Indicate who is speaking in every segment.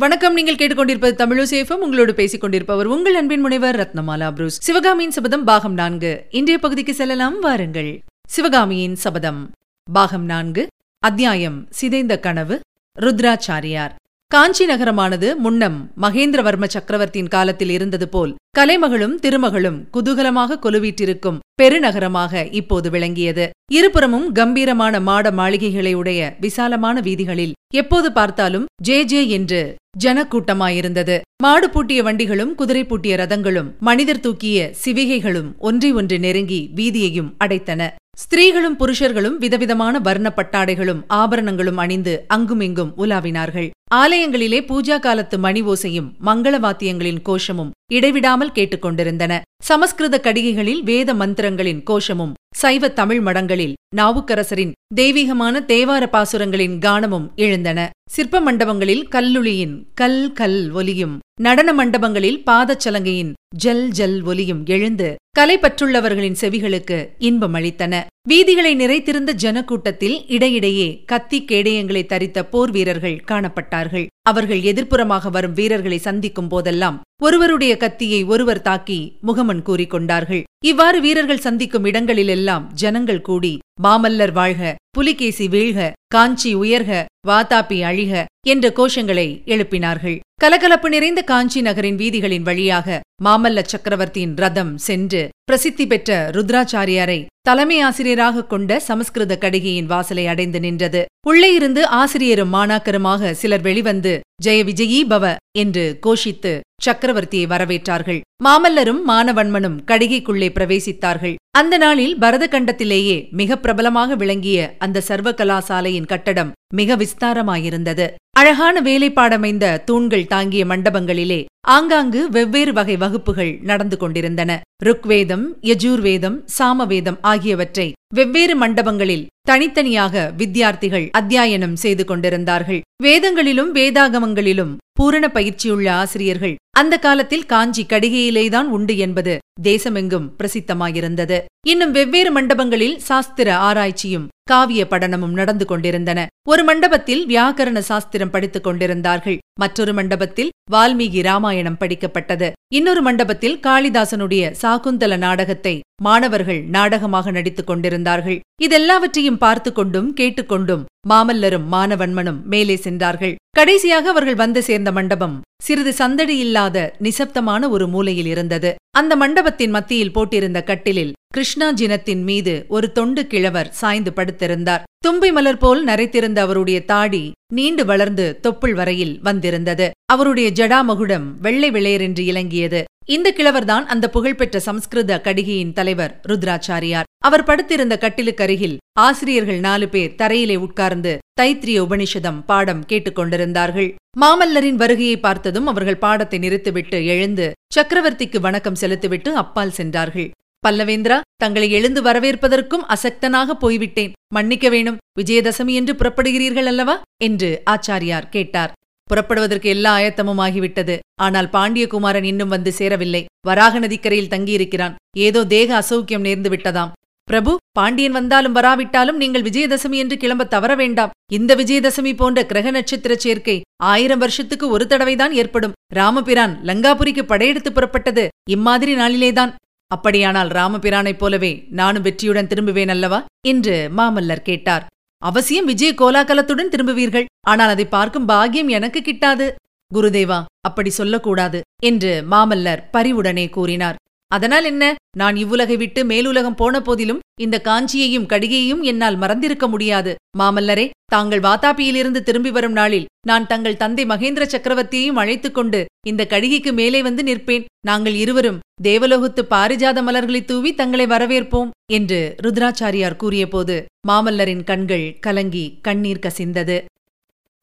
Speaker 1: வணக்கம். நீங்கள் கேட்டுக்கொண்டிருப்பது தமிழசேஃபம் உங்களோடு பேசிக் கொண்டிருப்பவர் உங்கள் அன்பின் முனைவர் ரத்னமாலா புரூஸ். சிவகாமியின் சபதம் பாகம் நான்கு. இன்றைய பகுதிக்கு செல்லலாம். வாருங்கள். சிவகாமியின் சபதம் பாகம் நான்கு. அத்தியாயம். சிதைந்த கனவு. ருத்ராச்சாரியார். காஞ்சி நகரமானது முன்னம் மகேந்திரவர்ம சக்கரவர்த்தியின் காலத்தில் இருந்தது போல் கலைமகளும் திருமகளும் குதூகலமாக கொலுவீற்றிருக்கும் பெருநகரமாக இப்போது விளங்கியது. இருபுறமும் கம்பீரமான மாட மாளிகைகளை உடைய விசாலமான வீதிகளில் எப்போது பார்த்தாலும் ஜே ஜே என்று ஜனக்கூட்டமாயிருந்தது. மாடு பூட்டிய வண்டிகளும் குதிரை பூட்டிய ரதங்களும் மனிதர் தூக்கிய சிவிகைகளும் ஒன்றை ஒன்று நெருங்கி வீதியையும் அடைத்தன. ஸ்திரீகளும் புருஷர்களும் விதவிதமான வர்ண பட்டாடைகளும் ஆபரணங்களும் அணிந்து அங்குமிங்கும் உலாவினார்கள். ஆலயங்களிலே பூஜா காலத்து மணி ஓசையும் மங்கள வாத்தியங்களின் கோஷமும். இடைவிடாமல் கேட்டுக்கொண்டிருந்தன. சமஸ்கிருத கடிகைகளில் வேத மந்திரங்களின் கோஷமும் சைவ தமிழ் மடங்களில் நாவுக்கரசரின் தெய்வீகமான தேவார பாசுரங்களின் கானமும் எழுந்தன. சிற்ப மண்டபங்களில் கல்லுளியின் கல் கல் ஒலியும் நடன மண்டபங்களில் பாதச்சலங்கையின் ஜல் ஜல் ஒலியும் எழுந்து கலை பற்றுள்ளவர்களின் செவிகளுக்கு இன்பம் அளித்தன. வீதிகளை நிறைத்திருந்த ஜனக்கூட்டத்தில் இடையிடையே கத்தி கேடயங்களை தரித்த போர் வீரர்கள் காணப்பட்டார்கள். அவர்கள் எதிர்ப்புறமாக வரும் வீரர்களை சந்திக்கும் போதெல்லாம் ஒருவருடைய கத்தியை ஒருவர் தாக்கி முகமன் கூறிக்கொண்டார்கள் இவ்வாறு வீரர்கள் சந்திக்கும் இடங்களிலெல்லாம் ஜனங்கள் கூடி மாமல்லர் வாழ்க புலிகேசி வீழ்க காஞ்சி உயர்க வாதாபி அழிக என்ற கோஷங்களை எழுப்பினார்கள். கலகலப்பு நிறைந்த காஞ்சி நகரின் வீதிகளின் வழியாக மாமல்ல சக்கரவர்த்தியின் ரதம் சென்று பிரசித்தி பெற்ற ருத்ராச்சாரியாரை தலைமை ஆசிரியராக கொண்ட சமஸ்கிருத கடிகையின் வாசலை அடைந்து நின்றது. உள்ளே இருந்து ஆசிரியரும் மாணாக்கருமாக சிலர் வெளிவந்து ஜெய விஜயீ பவ என்று கோஷித்து சக்கரவர்த்தியை வரவேற்றார்கள். மாமல்லரும் மானவன்மனும் கடிகைக்குள்ளே பிரவேசித்தார்கள். அந்த நாளில் பரத கண்டத்திலேயே மிக பிரபலமாக விளங்கிய அந்த சர்வ கலாசாலையின் கட்டடம் மிக விஸ்தாரமாயிருந்தது. அழகான வேலைப்பாடமைந்த தூண்கள் தாங்கிய மண்டபங்களிலே ஆங்காங்கு வெவ்வேறு வகை வகுப்புகள் நடந்து கொண்டிருந்தன. ருக்வேதம் யஜூர்வேதம் சாமவேதம் ஆகியவற்றை வெவ்வேறு மண்டபங்களில் தனித்தனியாக வித்தியார்த்திகள் அத்தியாயனம் செய்து கொண்டிருந்தார்கள். வேதங்களிலும் வேதாகமங்களிலும் பூரண பயிற்சியுள்ள ஆசிரியர்கள் அந்த காலத்தில் காஞ்சி கடிகையிலேதான் உண்டு என்பது தேசமெங்கும் பிரசித்தமாயிருந்தது. இன்னும் வெவ்வேறு மண்டபங்களில் சாஸ்திர ஆராய்ச்சியும் காவிய படனமும் நடந்து கொண்டிருந்தன. ஒரு மண்டபத்தில் வியாக்கரண சாஸ்திரம் படித்துக் கொண்டிருந்தார்கள். மற்றொரு மண்டபத்தில் வால்மீகி ராமாயணம் படிக்கப்பட்டது. இன்னொரு மண்டபத்தில் காளிதாசனுடைய சாகுந்தல நாடகத்தை மாணவர்கள் நாடகமாக நடித்துக் கொண்டிருந்தார்கள். இதெல்லாவற்றையும் பார்த்து கொண்டும் கேட்டுக்கொண்டும் மாமல்லரும் மானவன்மனும் மேலே சென்றார்கள். கடைசியாக அவர்கள் வந்து சேர்ந்த மண்டபம் சிறிது சந்தடி இல்லாத நிசப்தமான ஒரு மூலையில் இருந்தது. அந்த மண்டபத்தின் மத்தியில் போட்டிருந்த கட்டிலில் கிருஷ்ணா ஜினத்தின் மீது ஒரு தொண்டு கிழவர் சாய்ந்து படுத்திருந்தார். தும்பி மலர் போல் நரைத்திருந்த அவருடைய தாடி நீண்டு வளர்ந்து தொப்புள் வரையில் வந்திருந்தது. அவருடைய ஜடாமகுடம் வெள்ளை வெளையரென்று இலங்கியது. இந்த கிழவர்தான் அந்த புகழ்பெற்ற சம்ஸ்கிருத கடிகையின் தலைவர் ருத்ராச்சாரியார். அவர் படுத்திருந்த கட்டிலுக்கருகில் ஆசிரியர்கள் நாலு பேர் தரையிலே உட்கார்ந்து தைத்திரிய உபனிஷதம் பாடம் கேட்டுக்கொண்டிருந்தார்கள் மாமல்லரின் வருகையை பார்த்ததும் அவர்கள் பாடத்தை நிறுத்திவிட்டு எழுந்து சக்கரவர்த்திக்கு வணக்கம் செலுத்திவிட்டு அப்பால் சென்றார்கள். பல்லவேந்திரா தங்களை எழுந்து வரவேற்பதற்கும் அசக்தனாக போய்விட்டேன். மன்னிக்க வேணும். விஜயதசமி என்று புறப்படுகிறீர்கள் அல்லவா? என்று ஆச்சாரியார் கேட்டார். புறப்படுவதற்கு எல்லா ஆயத்தமும் ஆகிவிட்டது. ஆனால் பாண்டியகுமாரன் இன்னும் வந்து சேரவில்லை. வராக நதிக்கரையில் தங்கியிருக்கிறான். ஏதோ தேக அசௌக்கியம் நேர்ந்து விட்டதாம். பிரபு பாண்டியன் வந்தாலும் வராவிட்டாலும் நீங்கள் விஜயதசமி என்று கிளம்ப தவற வேண்டாம். இந்த விஜயதசமி போன்ற கிரக நட்சத்திர சேர்க்கை ஆயிரம் வருஷத்துக்கு ஒரு தடவைதான் ஏற்படும். ராமபிரான் லங்காபுரிக்கு படையெடுத்து புறப்பட்டது இம்மாதிரி நாளிலேதான். அப்படியானால் ராமபிரானைப் போலவே நானும் வெற்றியுடன் திரும்புவேன் அல்லவா? என்று மாமல்லர் கேட்டார். அவசியம் விஜய கோலாகலத்துடன் திரும்புவீர்கள். ஆனால் அதை பார்க்கும் பாக்கியம் எனக்கு கிட்டாது. குருதேவா அப்படி சொல்லக்கூடாது என்று மாமல்லர் பரிவுடனே கூறினார். அதனால் என்ன? நான் இவ்வுலகை விட்டு மேலுலகம் போன போதிலும் இந்த காஞ்சியையும் கடிகையையும் என்னால் மறந்திருக்க முடியாது. மாமல்லரே தாங்கள் வாதாபியிலிருந்து திரும்பி வரும் நாளில் நான் தங்கள் தந்தை மகேந்திர சக்கரவர்த்தியையும் அழைத்துக் கொண்டு இந்த கடிகைக்கு மேலே வந்து நிற்பேன். நாங்கள் இருவரும் தேவலோகத்து பாரிஜாத மலர்களை தூவி தங்களை வரவேற்போம் என்று ருத்ராச்சாரியார் கூறியபோது மாமல்லரின் கண்கள் கலங்கி கண்ணீர் கசிந்தது.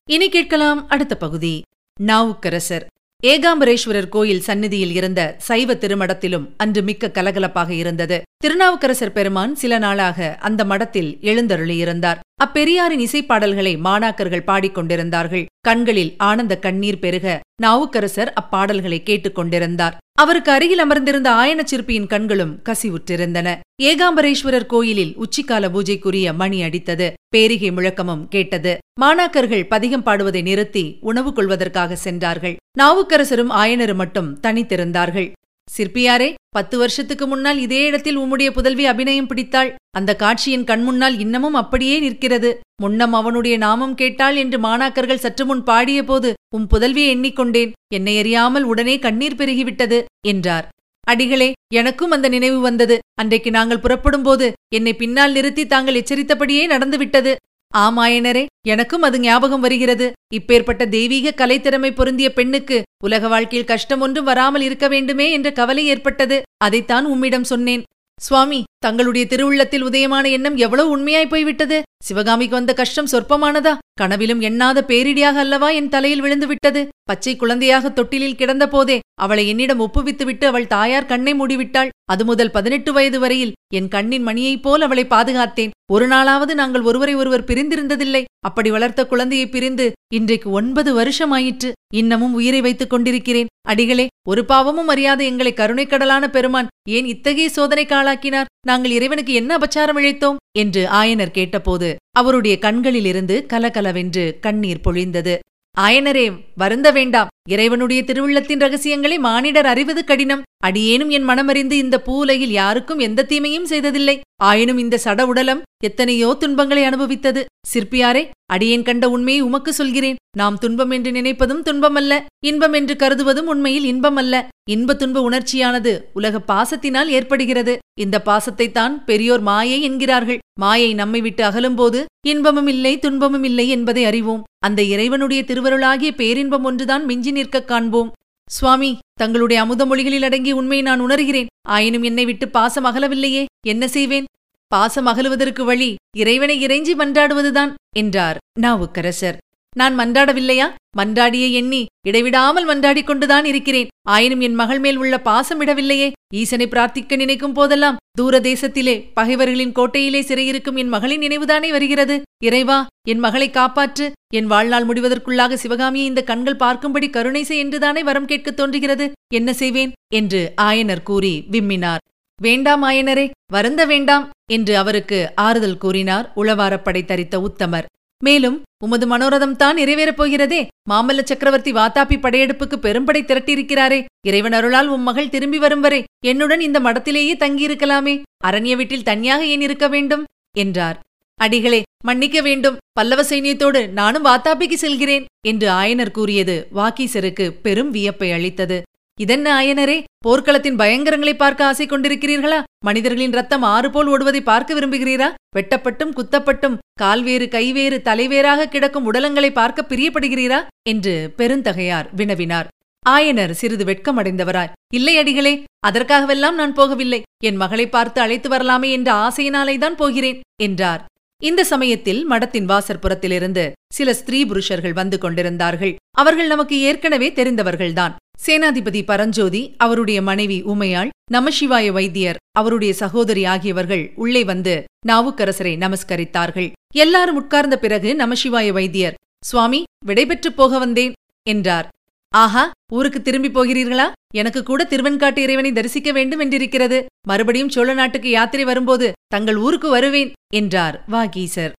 Speaker 1: இனி கேட்கலாம் அடுத்த பகுதி. நாவுக்கரசர். ஏகாம்பரேஸ்வரர் கோயில் சந்நிதியில் இருந்த சைவ திருமடத்திலும் அன்று மிக்க கலகலப்பாக இருந்தது. திருநாவுக்கரசர் பெருமான் சில நாளாக அந்த மடத்தில் எழுந்தருளியிருந்தார். அப்பெரியாரின் இசைப்பாடல்களை மாணாக்கர்கள் பாடிக்கொண்டிருந்தார்கள். கண்களில் ஆனந்த கண்ணீர் பெருக நாவுக்கரசர் அப்பாடல்களை கேட்டுக் கொண்டிருந்தார் அவருக்கு அருகில் அமர்ந்திருந்த ஆயன சிற்பியின் கண்களும் கசிவுற்றிருந்தன. ஏகாம்பரேஸ்வரர் கோயிலில் உச்சிக்கால பூஜைக்குரிய மணி அடித்தது. பேரிகை முழக்கமும் கேட்டது. மாணாக்கர்கள் பதிகம் பாடுவதை நிறுத்தி உணவு கொள்வதற்காக சென்றார்கள். நாவுக்கரசரும் ஆயனரும் மட்டும் தனித்திருந்தார்கள். சிற்பியாரே பத்து வருஷத்துக்கு முன்னால் இதே இடத்தில் உம்முடைய புதல்வி அபிநயம் பிடித்தாள். அந்த காட்சியின் கண்முன்னால் இன்னமும் அப்படியே நிற்கிறது. முன்னம் அவனுடைய நாமம் கேட்டாள் என்று மாணாக்கர்கள் சற்று முன் பாடிய போது உம் புதல்வியை எண்ணிக்கொண்டேன். என்னை அறியாமல் உடனே கண்ணீர் பெருகிவிட்டது என்றார். அடிகளே எனக்கும் அந்த நினைவு வந்தது. அன்றைக்கு நாங்கள் புறப்படும்போது என்னை பின்னால் நிறுத்தி தாங்கள் எச்சரித்தபடியே நடந்துவிட்டது. ஆமாயனரே எனக்கும் அது ஞாபகம் வருகிறது. இப்பேற்பட்ட தெய்வீக கலைத்திறமை பொருந்திய பெண்ணுக்கு உலக வாழ்க்கையில் கஷ்டம் ஒன்றும் வராமல் இருக்க வேண்டுமே என்ற கவலை ஏற்பட்டது. அதைத்தான் உம்மிடம் சொன்னேன். சுவாமி தங்களுடைய திருவுள்ளத்தில் உதயமான எண்ணம் எவ்வளவு உண்மையாய் போய்விட்டது? சிவகாமிக்கு வந்த கஷ்டம் சொற்பமானதா? கனவிலும் எண்ணாத பேரிடியாக அல்லவா என் தலையில் விழுந்து விட்டது? பச்சை குழந்தையாக தொட்டிலில் கிடந்த போதே அவளை என்னிடம் ஒப்புவித்துவிட்டு அவள் தாயார் கண்ணை மூடிவிட்டாள். அது முதல் பதினெட்டு வயது வரையில் என் கண்ணின் மணியைப் போல் அவளை பாதுகாத்தேன். ஒரு நாளாவது நாங்கள் ஒருவரை ஒருவர் பிரிந்திருந்ததில்லை. அப்படி வளர்த்த குழந்தையை பிரிந்து இன்றைக்கு ஒன்பது வருஷமாயிற்று. இன்னமும் உயிரை வைத்துக் கொண்டிருக்கிறேன். அடிகளே ஒரு பாவமும் அறியாத எங்களை கருணைக்கடலான பெருமான் ஏன் இத்தகைய சோதனைக்கு ஆளாக்கினார்? நாங்கள் இறைவனுக்கு என்ன அபச்சாரம் இழைத்தோம்? என்று ஆயனர் கேட்டபோது அவருடைய கண்களிலிருந்து கலகலவென்று கண்ணீர் பொழிந்தது. ஆயனரே வருந்த வேண்டாம். இறைவனுடைய திருவுள்ளத்தின் ரகசியங்களை மானிடர் அறிவது கடினம். அடியேனும் என் மனமறிந்து இந்த பூலையில் யாருக்கும் எந்த தீமையும் செய்ததில்லை. ஆயினும் இந்த சட உடலம் எத்தனையோ துன்பங்களை அனுபவித்தது. சிற்பியாரே அடியேன் கண்ட உண்மையை உமக்கு சொல்கிறேன். நாம் துன்பம் என்று நினைப்பதும் துன்பமல்ல. இன்பம் என்று கருதுவதும் உண்மையில் இன்பமல்ல. இன்ப துன்ப உணர்ச்சியானது உலக பாசத்தினால் ஏற்படுகிறது. இந்த பாசத்தைத்தான் பெரியோர் மாயை என்கிறார்கள். மாயை நம்மை விட்டு அகலும்போது இன்பமும் இல்லை துன்பமும் இல்லை என்பதை அறிவோம். அந்த இறைவனுடைய திருவருளாகிய பேரின்பம் ஒன்றுதான் மிஞ்சி நிற்கக் காண்போம். சுவாமி தங்களுடைய அமுத மொழிகளில் உண்மையை நான் உணர்கிறேன். ஆயினும் என்னை விட்டு பாசம் அகலவில்லையே. என்ன செய்வேன்? பாசம் அகலுவதற்கு வழி இறைவனை இறைஞ்சி மன்றாடுவதுதான் என்றார் நாவுக்கரசர். நான் மன்றாடவில்லையா? மன்றாடிய எண்ணி இடைவிடாமல் மன்றாடிக் கொண்டுதான் இருக்கிறேன். ஆயினும் என் மகள் மேல் உள்ள பாசம் விடவில்லையே. ஈசனை பிரார்த்திக்க நினைக்கும் போதெல்லாம் தூர தேசத்திலே பகைவர்களின் கோட்டையிலே சிறையிருக்கும் என் மகளின் நினைவுதானே வருகிறது? இறைவா என் மகளை காப்பாற்று. என் வாழ்நாள் முடிவதற்குள்ளாக சிவகாமியை இந்த கண்கள் பார்க்கும்படி கருணை செய் என்றுதானே வரம் கேட்கத் தோன்றுகிறது? என்ன செய்வேன்? என்று ஆயனர் கூறி விம்மினார். வேண்டாம் ஆயனரே வருந்த வேண்டாம் என்று அவருக்கு ஆறுதல் கூறினார். உளவாரப்படை தரித்த உத்தமர். மேலும் உமது மனோரதம் தான் நிறைவேறப் போகிறதே. மாமல்ல சக்கரவர்த்தி வாத்தாப்பி படையெடுப்புக்கு பெரும்படை திரட்டியிருக்கிறாரே. இறைவன் அருளால் உம் மகள் திரும்பி வரும் வரை என்னுடன் இந்த மடத்திலேயே தங்கியிருக்கலாமே. அரண்ய வீட்டில் தனியாக ஏன் இருக்க வேண்டும்? என்றார். அடிகளே மன்னிக்க வேண்டும். பல்லவ சைனியத்தோடு நானும் வாத்தாப்பிக்கு செல்கிறேன் என்று ஆயனர் கூறியது வாக்கீசருக்கு பெரும் வியப்பை அளித்தது. இதென்ன ஆயனரே? போர்க்களத்தின் பயங்கரங்களை பார்க்க ஆசை கொண்டிருக்கிறீர்களா? மனிதர்களின் ரத்தம் ஆறு போல் ஓடுவதை பார்க்க விரும்புகிறீரா? வெட்டப்பட்டும் குத்தப்பட்டும் கால்வேறு கைவேறு தலைவேறாக கிடக்கும் உடலங்களை பார்க்க பிரியப்படுகிறீரா? என்று பெருந்தகையார் வினவினார். ஆயனர் சிறிது வெட்கமடைந்தவராய் இல்லை அடிகளே அதற்காகவெல்லாம் நான் போகவில்லை. என் மகளை பார்த்து அழைத்து வரலாமே என்ற ஆசையினாலேதான் போகிறேன் என்றார். இந்த சமயத்தில் மடத்தின் வாசற்புறத்திலிருந்து சில ஸ்திரீ புருஷர்கள் வந்து கொண்டிருந்தார்கள். அவர்கள் நமக்கு ஏற்கனவே தெரிந்தவர்கள்தான். சேனாதிபதி பரஞ்சோதி அவருடைய மனைவி உமையாள் நமசிவாய வைத்தியர் அவருடைய சகோதரி ஆகியவர்கள் உள்ளே வந்து நாவுக்கரசரை நமஸ்கரித்தார்கள். எல்லாரும் உட்கார்ந்த பிறகு நமசிவாய வைத்தியர் சுவாமி விடைபெற்றுப் போக வந்தேன் என்றார். ஆஹா ஊருக்கு திரும்பி போகிறீர்களா? எனக்கு கூட திருவெண்காட்டு இறைவனை தரிசிக்க வேண்டும் என்றிருக்கிறது. மறுபடியும் சோழ நாட்டுக்கு யாத்திரை வரும்போது தங்கள் ஊருக்கு வருவேன் என்றார் வாகீசர்.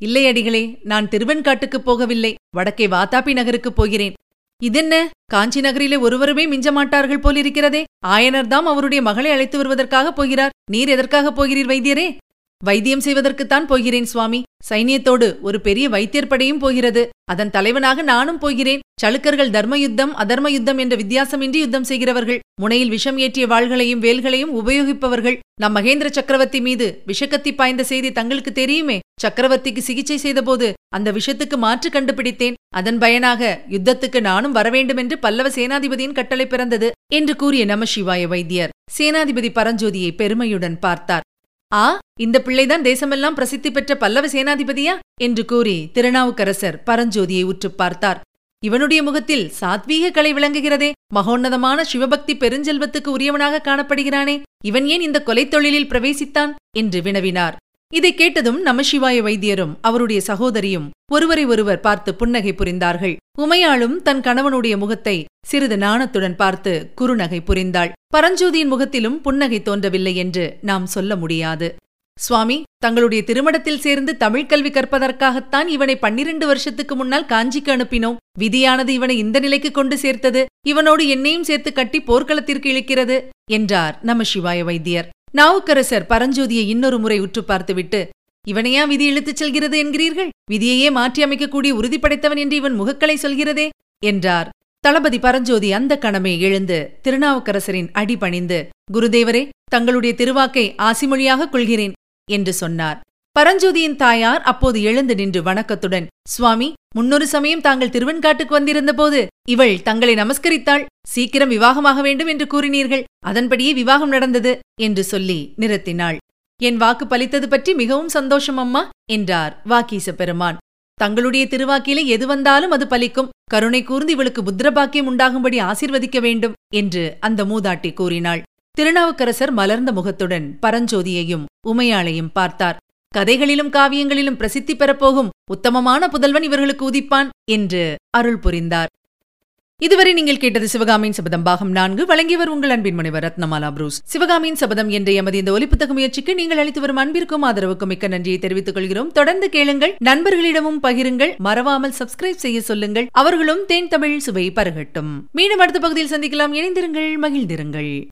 Speaker 1: இல்லை அடிகளே நான் திருவெண்காட்டுக்குப் போகவில்லை. வடக்கே வாத்தாபி நகருக்குப் போகிறேன். இதென்ன? காஞ்சி நகரிலே ஒருவருமே மிஞ்ச மாட்டார்கள் போலிருக்கிறதே. ஆயனர்தாம் அவருடைய மகளை அழைத்து வருவதற்காக போகிறார். நீர் எதற்காக போகிறீர் வைத்தியரே? வைத்தியம் செய்வதற்குத்தான் போகிறேன் சுவாமி. சைனியத்தோடு ஒரு பெரிய வைத்தியர் படையும் போகிறது. அதன் தலைவனாக நானும் போகிறேன். சளுக்கர்கள் தர்ம யுத்தம் அதர்ம யுத்தம் என்ற வித்தியாசமின்றி யுத்தம் செய்கிறவர்கள். முனையில் விஷம் ஏற்றிய வாள்களையும் வேல்களையும் உபயோகிப்பவர்கள். நம் மகேந்திர சக்கரவர்த்தி மீது விஷக்கத்தி பாய்ந்த செய்தி தங்களுக்கு தெரியுமே? சக்கரவர்த்திக்கு சிகிச்சை செய்தபோது அந்த விஷத்துக்கு மாற்று கண்டுபிடித்தேன். அதன் பயனாக யுத்தத்துக்கு நானும் வரவேண்டும் என்று பல்லவ சேனாதிபதியின் கட்டளை பிறந்தது என்று கூறிய நமசிவாய வைத்தியர். சேனாதிபதி பரஞ்சோதியை பெருமையுடன் பார்த்தார். ஆ இந்த பிள்ளைதான் தேசமெல்லாம் பிரசித்தி பெற்ற பல்லவ சேனாதிபதியா? என்று கூறி திருநாவுக்கரசர் பரஞ்சோதியை உற்றுப் பார்த்தார். இவனுடைய முகத்தில் சாத்வீக கலை விளங்குகிறதே. மகோன்னதமான சிவபக்தி பெருஞ்செல்வத்துக்கு உரியவனாக காணப்படுகிறானே. இவன் ஏன் இந்த கொலைத் தொழிலில் பிரவேசித்தான்? என்று வினவினார். இதை கேட்டதும் நமசிவாய வைத்தியரும் அவருடைய சகோதரியும் ஒருவரை ஒருவர் பார்த்து புன்னகை புரிந்தார்கள். உமையாளும் தன் கணவனுடைய முகத்தை சிறிது நாணத்துடன் பார்த்து குறுநகை புரிந்தாள். பரஞ்சோதியின் முகத்திலும் புன்னகை தோன்றவில்லை என்று நாம் சொல்ல முடியாது. சுவாமி தங்களுடைய திருமணத்தில் சேர்ந்து தமிழ் கல்வி கற்பதற்காகத்தான் இவனை பன்னிரண்டு வருஷத்துக்கு முன்னால் காஞ்சிக்கு அனுப்பினோம். விதியானது இவனை இந்த நிலைக்கு கொண்டு சேர்த்தது. இவனோடு என்னையும் சேர்த்து கட்டி போர்க்களத்திற்கு இழுக்கிறது என்றார் நம சிவாய வைத்தியர். நாவுக்கரசர் பரஞ்சோதியை இன்னொரு முறை உற்று பார்த்துவிட்டு இவனையா விதி இழுத்துச் செல்கிறது என்கிறீர்கள்? விதியையே மாற்றியமைக்கக்கூடிய உறுதிப்படைத்தவன் உறுதி படைத்தவன் என்று இவன் முகக்களை சொல்கிறதே? என்றார். தளபதி பரஞ்சோதி அந்த கணமே எழுந்து திருநாவுக்கரசரின் அடி பணிந்து குருதேவரே தங்களுடைய திருவாக்கை ஆசிமொழியாக கொள்கிறேன் என்று சொன்னார். பரஞ்சோதியின் தாயார் அப்போது எழுந்து நின்று வணக்கத்துடன் சுவாமி முன்னொரு சமயம் தாங்கள் திருவெண்காட்டுக்கு வந்திருந்தபோது இவள் தங்களை நமஸ்கரித்தாள். சீக்கிரம் விவாகமாக வேண்டும் என்று கூறினீர்கள். அதன்படியே விவாகம் நடந்தது என்று சொல்லி நிறுத்தினாள். என் வாக்கு பலித்தது பற்றி மிகவும் சந்தோஷம் அம்மா என்றார் வாக்கீச பெருமான் தங்களுடைய திருவாக்கிலே எது வந்தாலும் அது பலிக்கும். கருணை கூர்ந்து இவளுக்கு புத்திரபாக்கியம் உண்டாகும்படி ஆசிர்வதிக்க வேண்டும் என்று அந்த மூதாட்டி கூறினாள். திருநாவுக்கரசர் மலர்ந்த முகத்துடன் பரஞ்சோதியையும் உமையாளையும் பார்த்தார். கதைகளிலும் காவியங்களிலும் பிரசித்தி பெறப்போகும் உத்தமமான புதல்வன் இவர்களுக்கு உதிப்பான் என்று அருள் புரிந்தார். இதுவரை நீங்கள் கேட்டது சிவகாமியின் சபதம் பாகம் நான்கு. வழங்கியவர் உங்கள் அன்பின் முனைவர் ரத்னமாலா புரூஸ். சிவகாமியின் சபதம் என்ற எமது இந்த ஒலிப்புத்தக முயற்சிக்கு நீங்கள் அளித்து வரும் அன்பிற்கும் ஆதரவுக்கும் மிக்க நன்றியை தெரிவித்துக் கொள்கிறோம். தொடர்ந்து கேளுங்கள் நண்பர்களிடமும் பகிருங்கள் மறவாமல் சப்ஸ்கிரைப் செய்ய சொல்லுங்கள். அவர்களும் தேன் தமிழ் சுவை பருகட்டும். மீண்டும் அடுத்த பகுதியில் சந்திக்கலாம். இணைந்திருங்கள் மகிழ்ந்திருங்கள்.